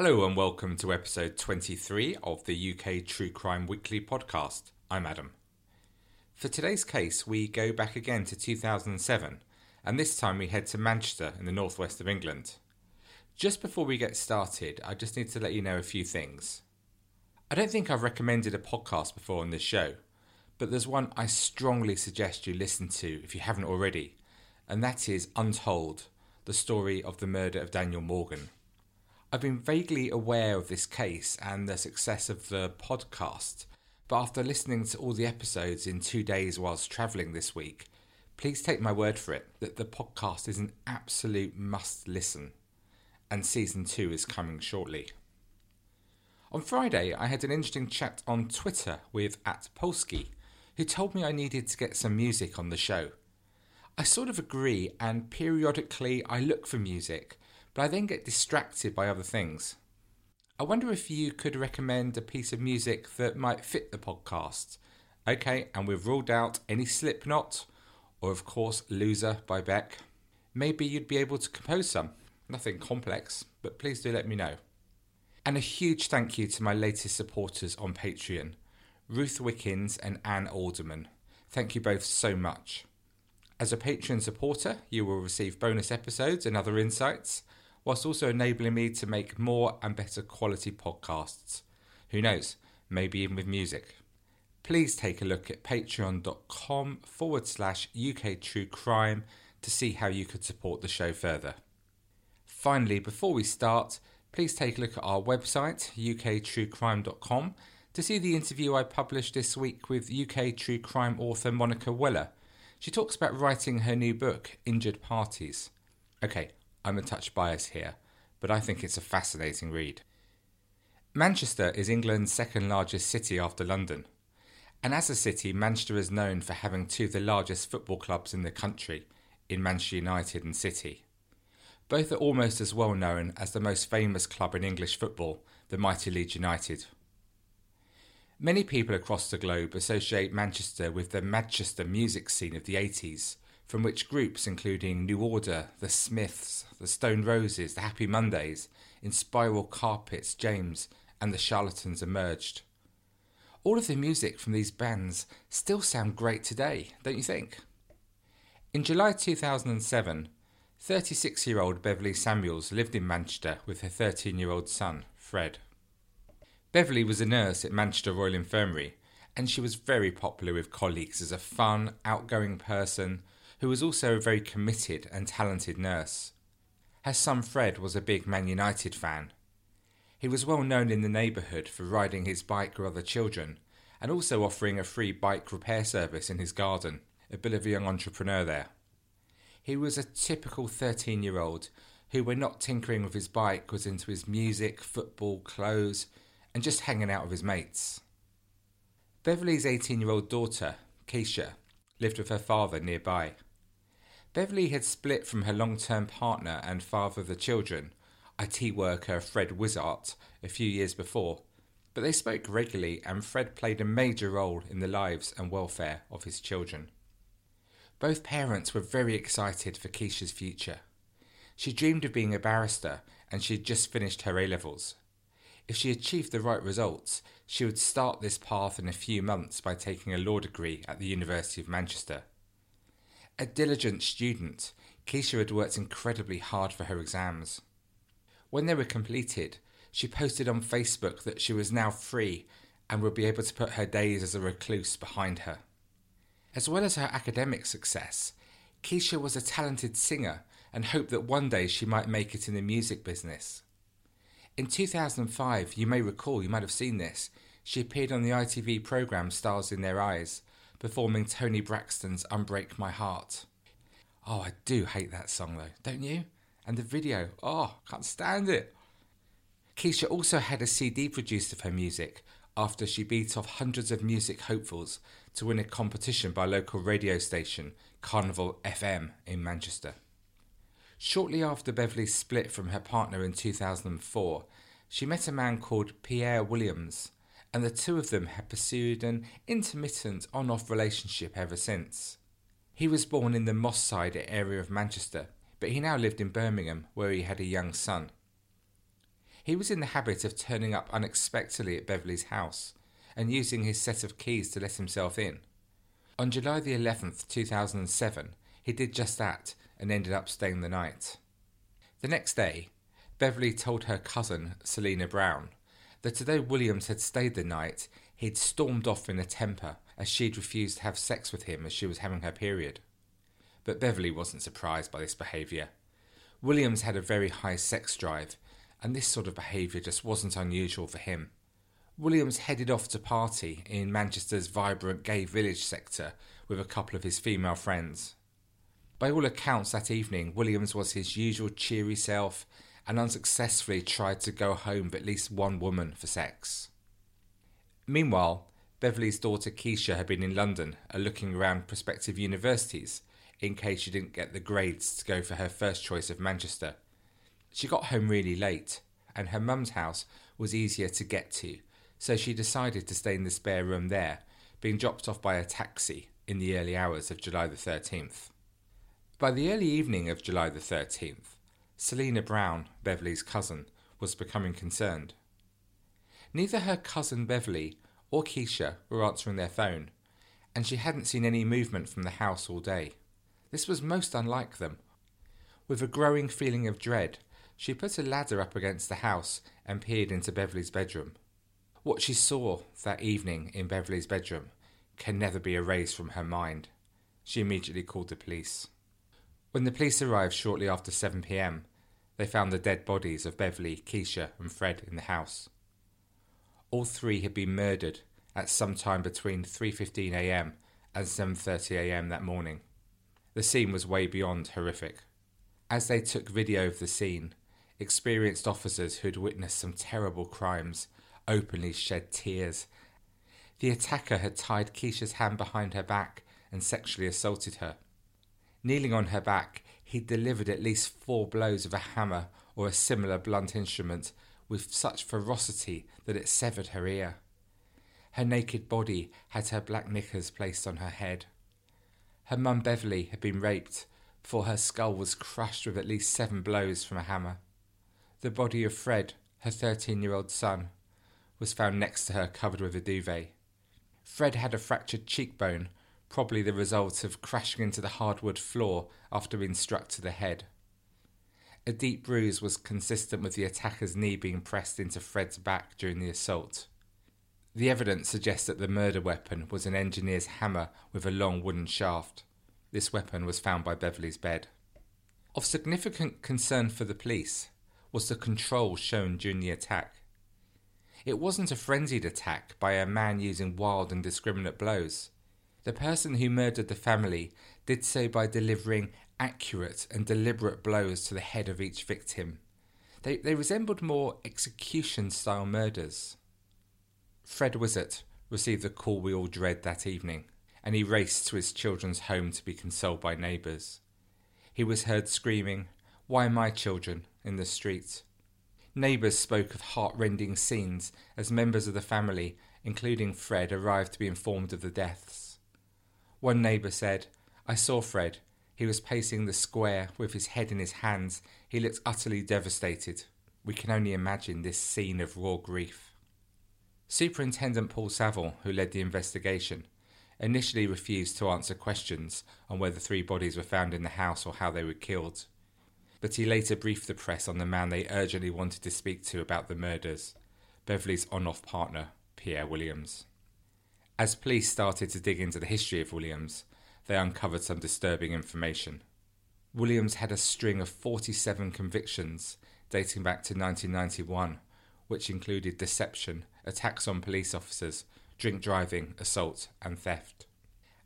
Hello and welcome to episode 23 of the UK True Crime Weekly podcast. I'm Adam. For today's case, we go back again to 2007, and this time we head to Manchester in the northwest of England. Just before we get started, I just need to let you know a few things. I don't think I've recommended a podcast before on this show, but there's one I strongly suggest you listen to if you haven't already, and that is Untold, the story of the murder of Daniel Morgan. I've been vaguely aware of this case and the success of the podcast, but after listening to all the episodes in two days whilst travelling this week, please take my word for it that the podcast is an absolute must listen, and season two is coming shortly. On Friday, I had an interesting chat on Twitter with at Polsky, who told me I needed to get some music on the show. I sort of agree, and periodically I look for music but I then get distracted by other things. I wonder if you could recommend a piece of music that might fit the podcast. Okay, and we've ruled out any Slipknot, or of course Loser by Beck. Maybe you'd be able to compose some. Nothing complex, but please do let me know. And a huge thank you to my latest supporters on Patreon Ruth Wickens and Anne Alderman. Thank you both so much. As a Patreon supporter, you will receive bonus episodes and other insights whilst also enabling me to make more and better quality podcasts. Who knows, maybe even with music. Please take a look at patreon.com forward slash UK True Crime to see how you could support the show further. Finally, before we start, please take a look at our website, uktruecrime.com, to see the interview I published this week with UK True Crime author Monica Weller. She talks about writing her new book, Injured Parties. Okay, I'm a touch biased here, but I think it's a fascinating read. Manchester is England's second largest city after London. And as a city, Manchester is known for having two of the largest football clubs in the country, in Manchester United and City. Both are almost as well known as the most famous club in English football, the mighty Leeds United. Many people across the globe associate Manchester with the Manchester music scene of the 80s, from which groups including New Order, The Smiths, The Stone Roses, The Happy Mondays, Inspiral Carpets, James, and The Charlatans emerged. All of the music from these bands still sound great today, don't you think? In July 2007, 36 year old Beverley Samuels lived in Manchester with her 13 year old son, Fred. Beverley was a nurse at Manchester Royal Infirmary, and she was very popular with colleagues as a fun, outgoing person who was also a very committed and talented nurse. Her son Fred was a big Man United fan. He was well known in the neighbourhood for riding his bike with other children and also offering a free bike repair service in his garden, a bit of a young entrepreneur there. He was a typical 13 year old who, when not tinkering with his bike, was into his music, football, clothes, and just hanging out with his mates. Beverley's 18 year old daughter, Keisha, lived with her father nearby. Beverley had split from her long term partner and father of the children, IT worker Fred Wishart, a few years before, but they spoke regularly and Fred played a major role in the lives and welfare of his children. Both parents were very excited for Keisha's future. She dreamed of being a barrister and she had just finished her A levels. If she achieved the right results, she would start this path in a few months by taking a law degree at the University of Manchester. A diligent student, Keisha had worked incredibly hard for her exams. When they were completed, she posted on Facebook that she was now free and would be able to put her days as a recluse behind her. As well as her academic success, Keisha was a talented singer and hoped that one day she might make it in the music business. In 2005, you may recall, you might have seen this, she appeared on the ITV programme Stars in Their Eyes performing Toni Braxton's Unbreak My Heart. Oh, I do hate that song though, don't you? And the video, oh, can't stand it. Keisha also had a CD produced of her music after she beat off hundreds of music hopefuls to win a competition by local radio station Carnival FM in Manchester. Shortly after Beverley split from her partner in 2004, she met a man called Pierre Williams, and the two of them had pursued an intermittent on off relationship ever since. He was born in the Moss Side area of Manchester, but he now lived in Birmingham where he had a young son. He was in the habit of turning up unexpectedly at Beverley's house and using his set of keys to let himself in. On July the 11th, 2007, he did just that and ended up staying the night. The next day, Beverley told her cousin, Selena Brown, that although Williams had stayed the night, he'd stormed off in a temper as she'd refused to have sex with him as she was having her period. But Beverley wasn't surprised by this behaviour. Williams had a very high sex drive, and this sort of behaviour just wasn't unusual for him. Williams headed off to party in Manchester's vibrant gay village sector with a couple of his female friends. By all accounts that evening, Williams was his usual cheery self and unsuccessfully tried to go home with at least one woman for sex. Meanwhile, Beverley's daughter Keisha had been in London uh, looking around prospective universities in case she didn't get the grades to go for her first choice of Manchester. She got home really late, and her mum's house was easier to get to, so she decided to stay in the spare room there, being dropped off by a taxi in the early hours of July the 13th. By the early evening of July the 13th, Selena Brown, Beverley's cousin, was becoming concerned. Neither her cousin Beverley or Keisha were answering their phone, and she hadn't seen any movement from the house all day. This was most unlike them. With a growing feeling of dread, she put a ladder up against the house and peered into Beverley's bedroom. What she saw that evening in Beverley's bedroom can never be erased from her mind. She immediately called the police. When the police arrived shortly after 7 pm, they found the dead bodies of Beverley, Keisha, and Fred in the house. All three had been murdered at some time between 3:15 a.m. and 7:30 a.m. that morning. The scene was way beyond horrific. As they took video of the scene, experienced officers who had witnessed some terrible crimes openly shed tears. The attacker had tied Keisha's hand behind her back and sexually assaulted her. Kneeling on her back, he delivered at least four blows of a hammer or a similar blunt instrument with such ferocity that it severed her ear. Her naked body had her black knickers placed on her head. Her mum Beverley had been raped, for her skull was crushed with at least seven blows from a hammer. The body of Fred, her 13 year old son, was found next to her covered with a duvet. Fred had a fractured cheekbone probably the result of crashing into the hardwood floor after being struck to the head. A deep bruise was consistent with the attacker's knee being pressed into Fred's back during the assault. The evidence suggests that the murder weapon was an engineer's hammer with a long wooden shaft. This weapon was found by Beverley's bed. Of significant concern for the police was the control shown during the attack. It wasn't a frenzied attack by a man using wild and indiscriminate blows. The person who murdered the family did so by delivering accurate and deliberate blows to the head of each victim. They, they resembled more execution style murders. Fred Wishart received the call we all dread that evening, and he raced to his children's home to be consoled by neighbours. He was heard screaming, Why my children? in the street. Neighbours spoke of heartrending scenes as members of the family, including Fred, arrived to be informed of the deaths. One neighbour said, I saw Fred. He was pacing the square with his head in his hands. He looked utterly devastated. We can only imagine this scene of raw grief. Superintendent Paul Saville, who led the investigation, initially refused to answer questions on whether three bodies were found in the house or how they were killed. But he later briefed the press on the man they urgently wanted to speak to about the murders Beverley's on off partner, Pierre Williams. As police started to dig into the history of Williams, they uncovered some disturbing information. Williams had a string of 47 convictions dating back to 1991, which included deception, attacks on police officers, drink driving, assault, and theft.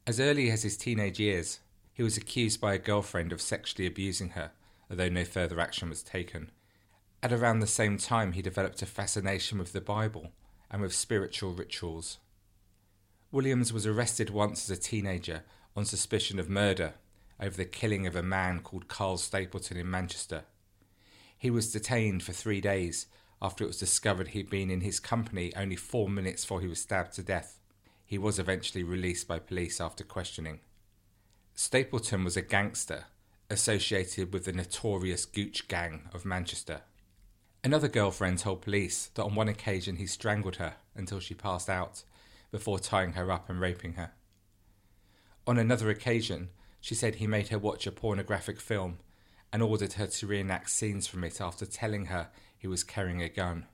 As early as his teenage years, he was accused by a girlfriend of sexually abusing her, although no further action was taken. At around the same time, he developed a fascination with the Bible and with spiritual rituals. Williams was arrested once as a teenager on suspicion of murder over the killing of a man called Carl Stapleton in Manchester. He was detained for three days after it was discovered he'd been in his company only four minutes before he was stabbed to death. He was eventually released by police after questioning. Stapleton was a gangster associated with the notorious Gooch Gang of Manchester. Another girlfriend told police that on one occasion he strangled her until she passed out before tying her up and raping her. On another occasion, she said he made her watch a pornographic film and ordered her to reenact scenes from it after telling her he was carrying a gun.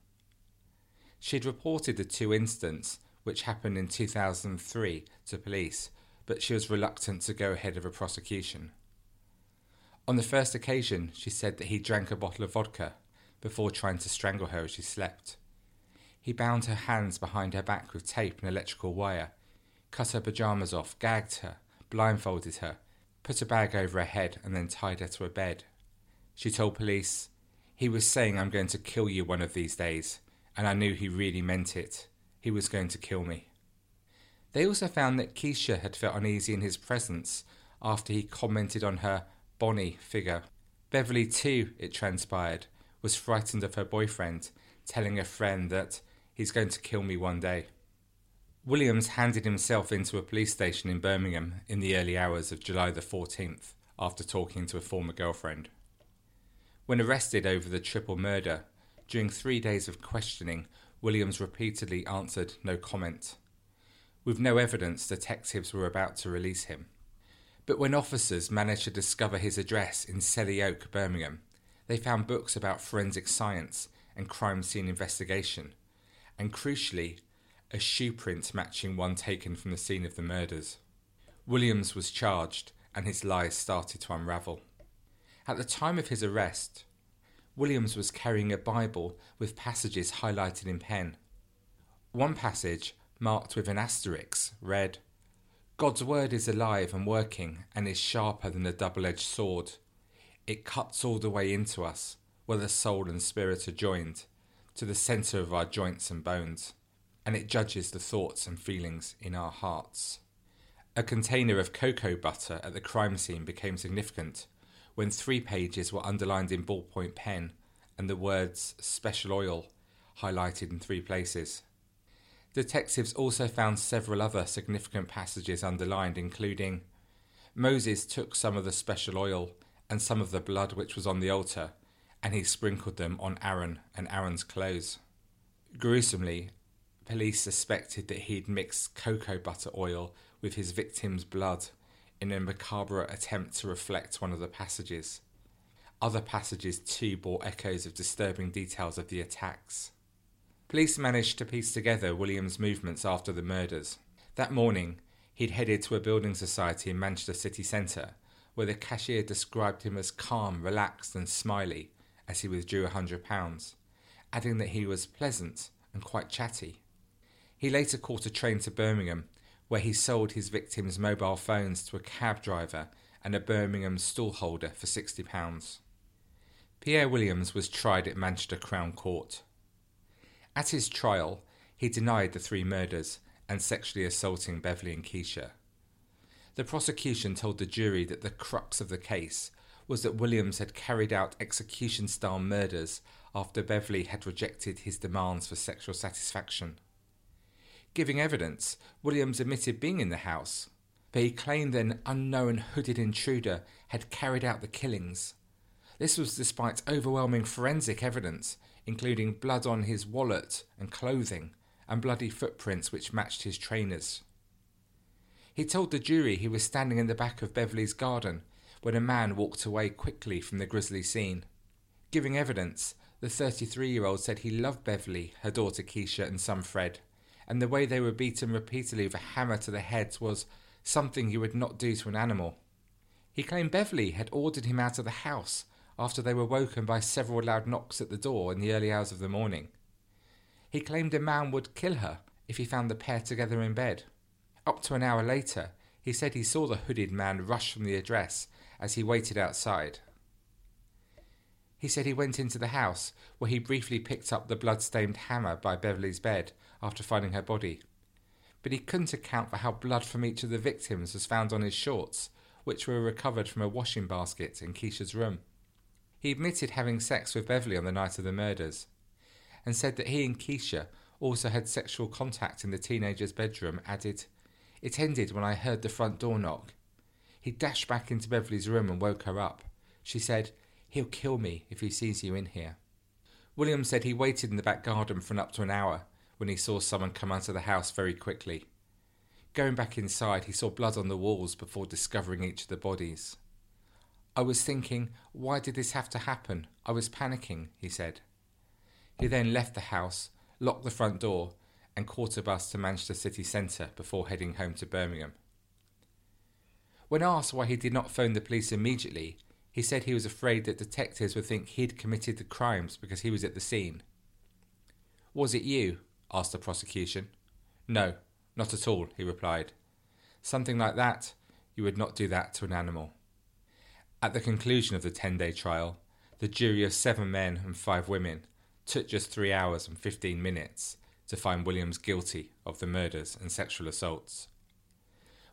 She had reported the two incidents, which happened in 2003, to police, but she was reluctant to go ahead of a prosecution. On the first occasion, she said that he drank a bottle of vodka before trying to strangle her as she slept. He bound her hands behind her back with tape and electrical wire, cut her pyjamas off, gagged her, blindfolded her, put a bag over her head, and then tied her to a bed. She told police, He was saying, I'm going to kill you one of these days, and I knew he really meant it. He was going to kill me. They also found that Keisha had felt uneasy in his presence after he commented on her bonny figure. Beverley, too, it transpired, was frightened of her boyfriend, telling a friend that he's going to kill me one day. Williams handed himself into a police station in Birmingham in the early hours of July the 14th after talking to a former girlfriend. When arrested over the triple murder, during three days of questioning, Williams repeatedly answered no comment. With no evidence, detectives were about to release him. But when officers managed to discover his address in Selly Oak, Birmingham, they found books about forensic science and crime scene investigation, and crucially, a shoe print matching one taken from the scene of the murders. Williams was charged, and his lies started to unravel. At the time of his arrest, Williams was carrying a Bible with passages highlighted in pen. One passage, marked with an asterisk, read, God's word is alive and working and is sharper than a double edged sword. It cuts all the way into us, where the soul and spirit are joined, to the centre of our joints and bones and it judges the thoughts and feelings in our hearts. A container of cocoa butter at the crime scene became significant when three pages were underlined in ballpoint pen and the words special oil highlighted in three places. Detectives also found several other significant passages underlined, including Moses took some of the special oil and some of the blood which was on the altar, and he sprinkled them on Aaron and Aaron's clothes. Gruesomely, Police suspected that he'd mixed cocoa butter oil with his victim's blood in a macabre attempt to reflect one of the passages. Other passages too bore echoes of disturbing details of the attacks. Police managed to piece together William's movements after the murders. That morning, he'd headed to a building society in Manchester city centre, where the cashier described him as calm, relaxed, and smiley as he withdrew a hundred pounds, adding that he was pleasant and quite chatty. He later caught a train to Birmingham, where he sold his victims' mobile phones to a cab driver and a Birmingham stallholder for £60. Pierre Williams was tried at Manchester Crown Court. At his trial, he denied the three murders and sexually assaulting Beverley and Keisha. The prosecution told the jury that the crux of the case was that Williams had carried out execution style murders after Beverley had rejected his demands for sexual satisfaction. Giving evidence, Williams admitted being in the house, but he claimed an unknown hooded intruder had carried out the killings. This was despite overwhelming forensic evidence, including blood on his wallet and clothing, and bloody footprints which matched his trainers. He told the jury he was standing in the back of Beverley's garden when a man walked away quickly from the grisly scene. Giving evidence, the 33 year old said he loved Beverley, her daughter Keisha, and son Fred and the way they were beaten repeatedly with a hammer to the heads was something he would not do to an animal. He claimed Beverley had ordered him out of the house after they were woken by several loud knocks at the door in the early hours of the morning. He claimed a man would kill her if he found the pair together in bed. Up to an hour later, he said he saw the hooded man rush from the address as he waited outside. He said he went into the house where he briefly picked up the blood-stained hammer by Beverley's bed after finding her body. But he couldn't account for how blood from each of the victims was found on his shorts, which were recovered from a washing basket in Keisha's room. He admitted having sex with Beverley on the night of the murders, and said that he and Keisha also had sexual contact in the teenager's bedroom, added, It ended when I heard the front door knock. He dashed back into Beverley's room and woke her up. She said, He'll kill me if he sees you in here. William said he waited in the back garden for up to an hour when he saw someone come out of the house very quickly. Going back inside, he saw blood on the walls before discovering each of the bodies. I was thinking, why did this have to happen? I was panicking, he said. He then left the house, locked the front door, and caught a bus to Manchester city centre before heading home to Birmingham. When asked why he did not phone the police immediately, he said he was afraid that detectives would think he'd committed the crimes because he was at the scene. Was it you? asked the prosecution. No, not at all, he replied. Something like that, you would not do that to an animal. At the conclusion of the 10 day trial, the jury of seven men and five women took just three hours and 15 minutes to find Williams guilty of the murders and sexual assaults.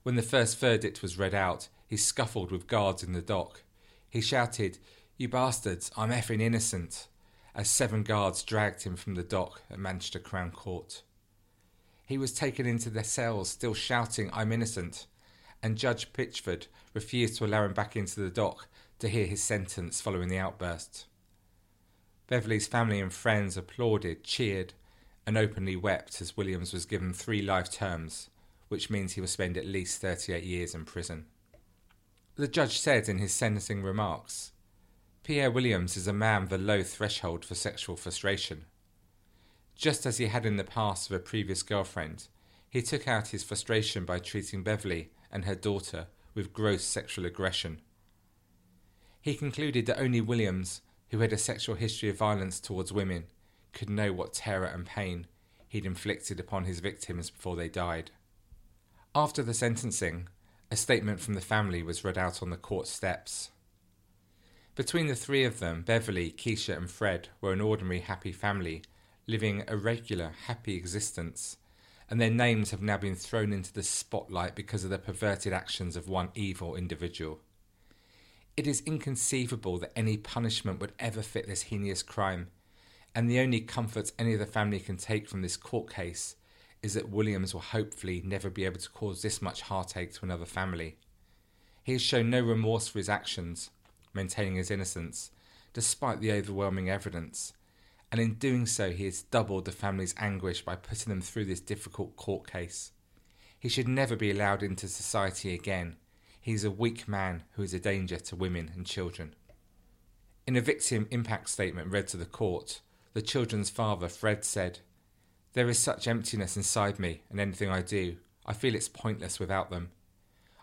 When the first verdict was read out, he scuffled with guards in the dock. He shouted, You bastards, I'm effing innocent, as seven guards dragged him from the dock at Manchester Crown Court. He was taken into their cells, still shouting, I'm innocent, and Judge Pitchford refused to allow him back into the dock to hear his sentence following the outburst. Beverley's family and friends applauded, cheered, and openly wept as Williams was given three life terms, which means he will spend at least 38 years in prison. The judge said in his sentencing remarks Pierre Williams is a man with a low threshold for sexual frustration. Just as he had in the past with a previous girlfriend, he took out his frustration by treating Beverley and her daughter with gross sexual aggression. He concluded that only Williams, who had a sexual history of violence towards women, could know what terror and pain he'd inflicted upon his victims before they died. After the sentencing, a statement from the family was read out on the court steps. Between the three of them, Beverley, Keisha, and Fred were an ordinary happy family, living a regular, happy existence, and their names have now been thrown into the spotlight because of the perverted actions of one evil individual. It is inconceivable that any punishment would ever fit this heinous crime, and the only comfort any of the family can take from this court case is that Williams will hopefully never be able to cause this much heartache to another family. He has shown no remorse for his actions, maintaining his innocence, despite the overwhelming evidence, and in doing so, he has doubled the family's anguish by putting them through this difficult court case. He should never be allowed into society again. He is a weak man who is a danger to women and children. In a victim impact statement read to the court, the children's father, Fred, said, There is such emptiness inside me and anything I do. I feel it's pointless without them.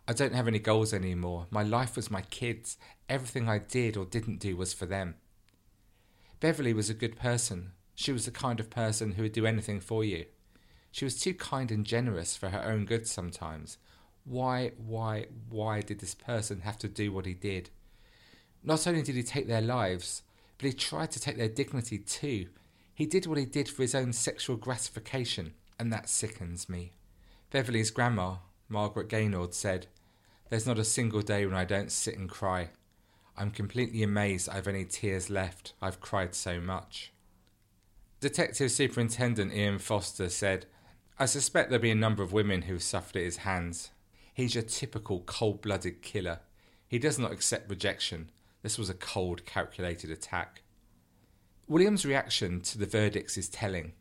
I don't have any goals anymore. My life was my kids. Everything I did or didn't do was for them. Beverley was a good person. She was the kind of person who would do anything for you. She was too kind and generous for her own good sometimes. Why, why, why did this person have to do what he did? Not only did he take their lives, but he tried to take their dignity too. He did what he did for his own sexual gratification, and that sickens me. Beverley's grandma, Margaret Gaynord said, There's not a single day when I don't sit and cry. I'm completely amazed I've any tears left. I've cried so much. Detective Superintendent Ian Foster said, I suspect there'll be a number of women who've suffered at his hands. He's your typical cold blooded killer. He does not accept rejection. This was a cold, calculated attack. William's reaction to the verdicts is telling.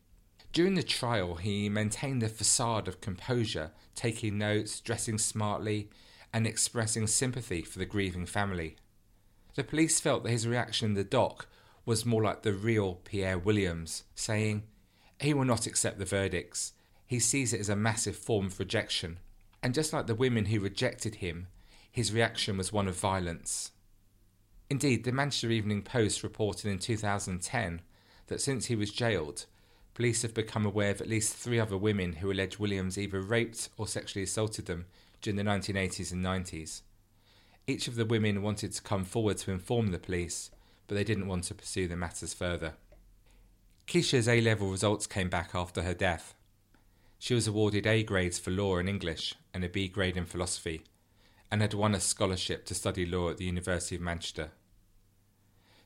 During the trial, he maintained a facade of composure, taking notes, dressing smartly, and expressing sympathy for the grieving family. The police felt that his reaction in the dock was more like the real Pierre Williams, saying, He will not accept the verdicts. He sees it as a massive form of rejection. And just like the women who rejected him, his reaction was one of violence. Indeed, the Manchester Evening Post reported in 2010 that since he was jailed, Police have become aware of at least three other women who allege Williams either raped or sexually assaulted them during the 1980s and 90s. Each of the women wanted to come forward to inform the police, but they didn't want to pursue the matters further. Keisha's A level results came back after her death. She was awarded A grades for law and English and a B grade in philosophy, and had won a scholarship to study law at the University of Manchester.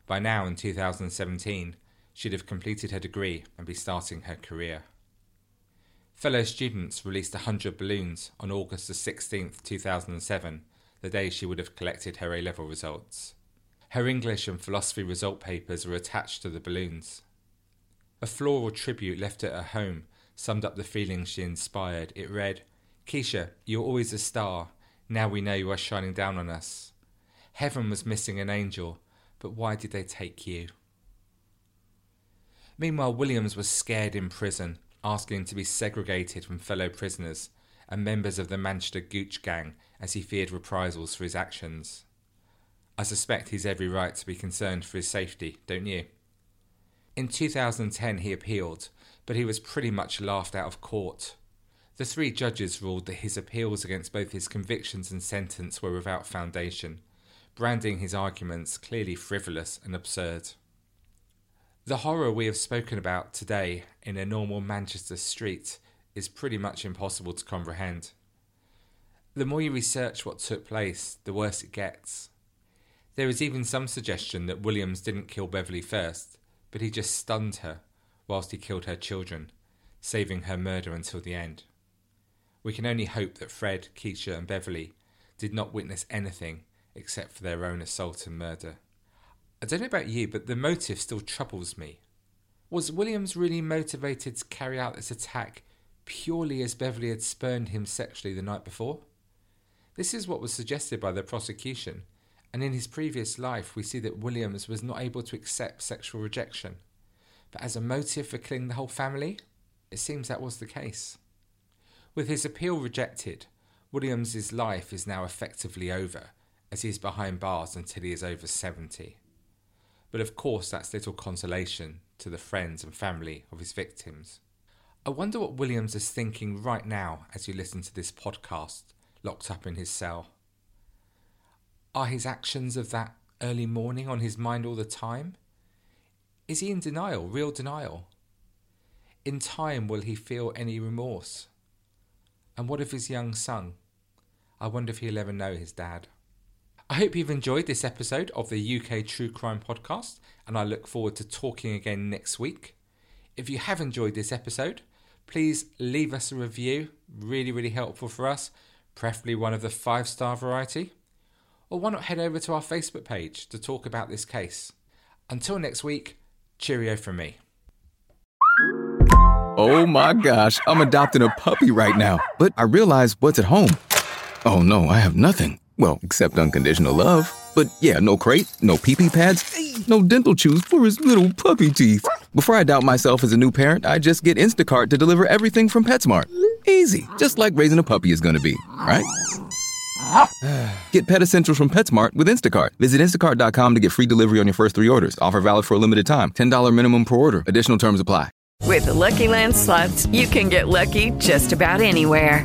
By now, in 2017, she'd have completed her degree and be starting her career. Fellow students released 100 balloons on August 16, 2007, the day she would have collected her A level results. Her English and philosophy result papers were attached to the balloons. A floral tribute left at her home summed up the feelings she inspired. It read, Keisha, you're always a star. Now we know you are shining down on us. Heaven was missing an angel, but why did they take you? Meanwhile, Williams was scared in prison, asking to be segregated from fellow prisoners and members of the Manchester Gooch gang as he feared reprisals for his actions. I suspect he's every right to be concerned for his safety, don't you? In 2010, he appealed, but he was pretty much laughed out of court. The three judges ruled that his appeals against both his convictions and sentence were without foundation, branding his arguments clearly frivolous and absurd. The horror we have spoken about today in a normal Manchester street is pretty much impossible to comprehend. The more you research what took place, the worse it gets. There is even some suggestion that Williams didn't kill Beverley first, but he just stunned her whilst he killed her children, saving her murder until the end. We can only hope that Fred, Keisha, and Beverley did not witness anything except for their own assault and murder. I don't know about you, but the motive still troubles me. Was Williams really motivated to carry out this attack purely as Beverley had spurned him sexually the night before? This is what was suggested by the prosecution, and in his previous life we see that Williams was not able to accept sexual rejection. But as a motive for killing the whole family, it seems that was the case. With his appeal rejected, Williams's life is now effectively over, as he is behind bars until he is over 70. But of course, that's little consolation to the friends and family of his victims. I wonder what Williams is thinking right now as you listen to this podcast, locked up in his cell. Are his actions of that early morning on his mind all the time? Is he in denial, real denial? In time, will he feel any remorse? And what of his young son? I wonder if he'll ever know his dad. I hope you've enjoyed this episode of the UK True Crime Podcast, and I look forward to talking again next week. If you have enjoyed this episode, please leave us a review, really, really helpful for us, preferably one of the five star variety. Or why not head over to our Facebook page to talk about this case? Until next week, cheerio from me. Oh my gosh, I'm adopting a puppy right now, but I realize what's at home. Oh no, I have nothing. Well, except unconditional love. But yeah, no crate, no pee pee pads, no dental chews for his little puppy teeth. Before I doubt myself as a new parent, I just get Instacart to deliver everything from PetSmart. Easy, just like raising a puppy is gonna be, right? Get Pet Essentials from PetSmart with Instacart. Visit instacart.com to get free delivery on your first three orders. Offer valid for a limited time. $10 minimum per order. Additional terms apply. With the Lucky Land slots, you can get lucky just about anywhere.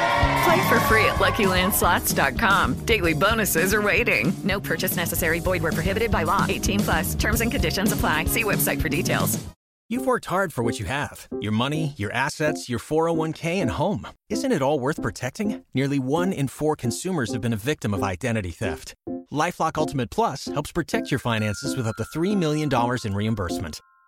Play for free at LuckyLandSlots.com. Daily bonuses are waiting. No purchase necessary. Void where prohibited by law. 18 plus. Terms and conditions apply. See website for details. You've worked hard for what you have your money, your assets, your 401k, and home. Isn't it all worth protecting? Nearly one in four consumers have been a victim of identity theft. LifeLock Ultimate Plus helps protect your finances with up to $3 million in reimbursement.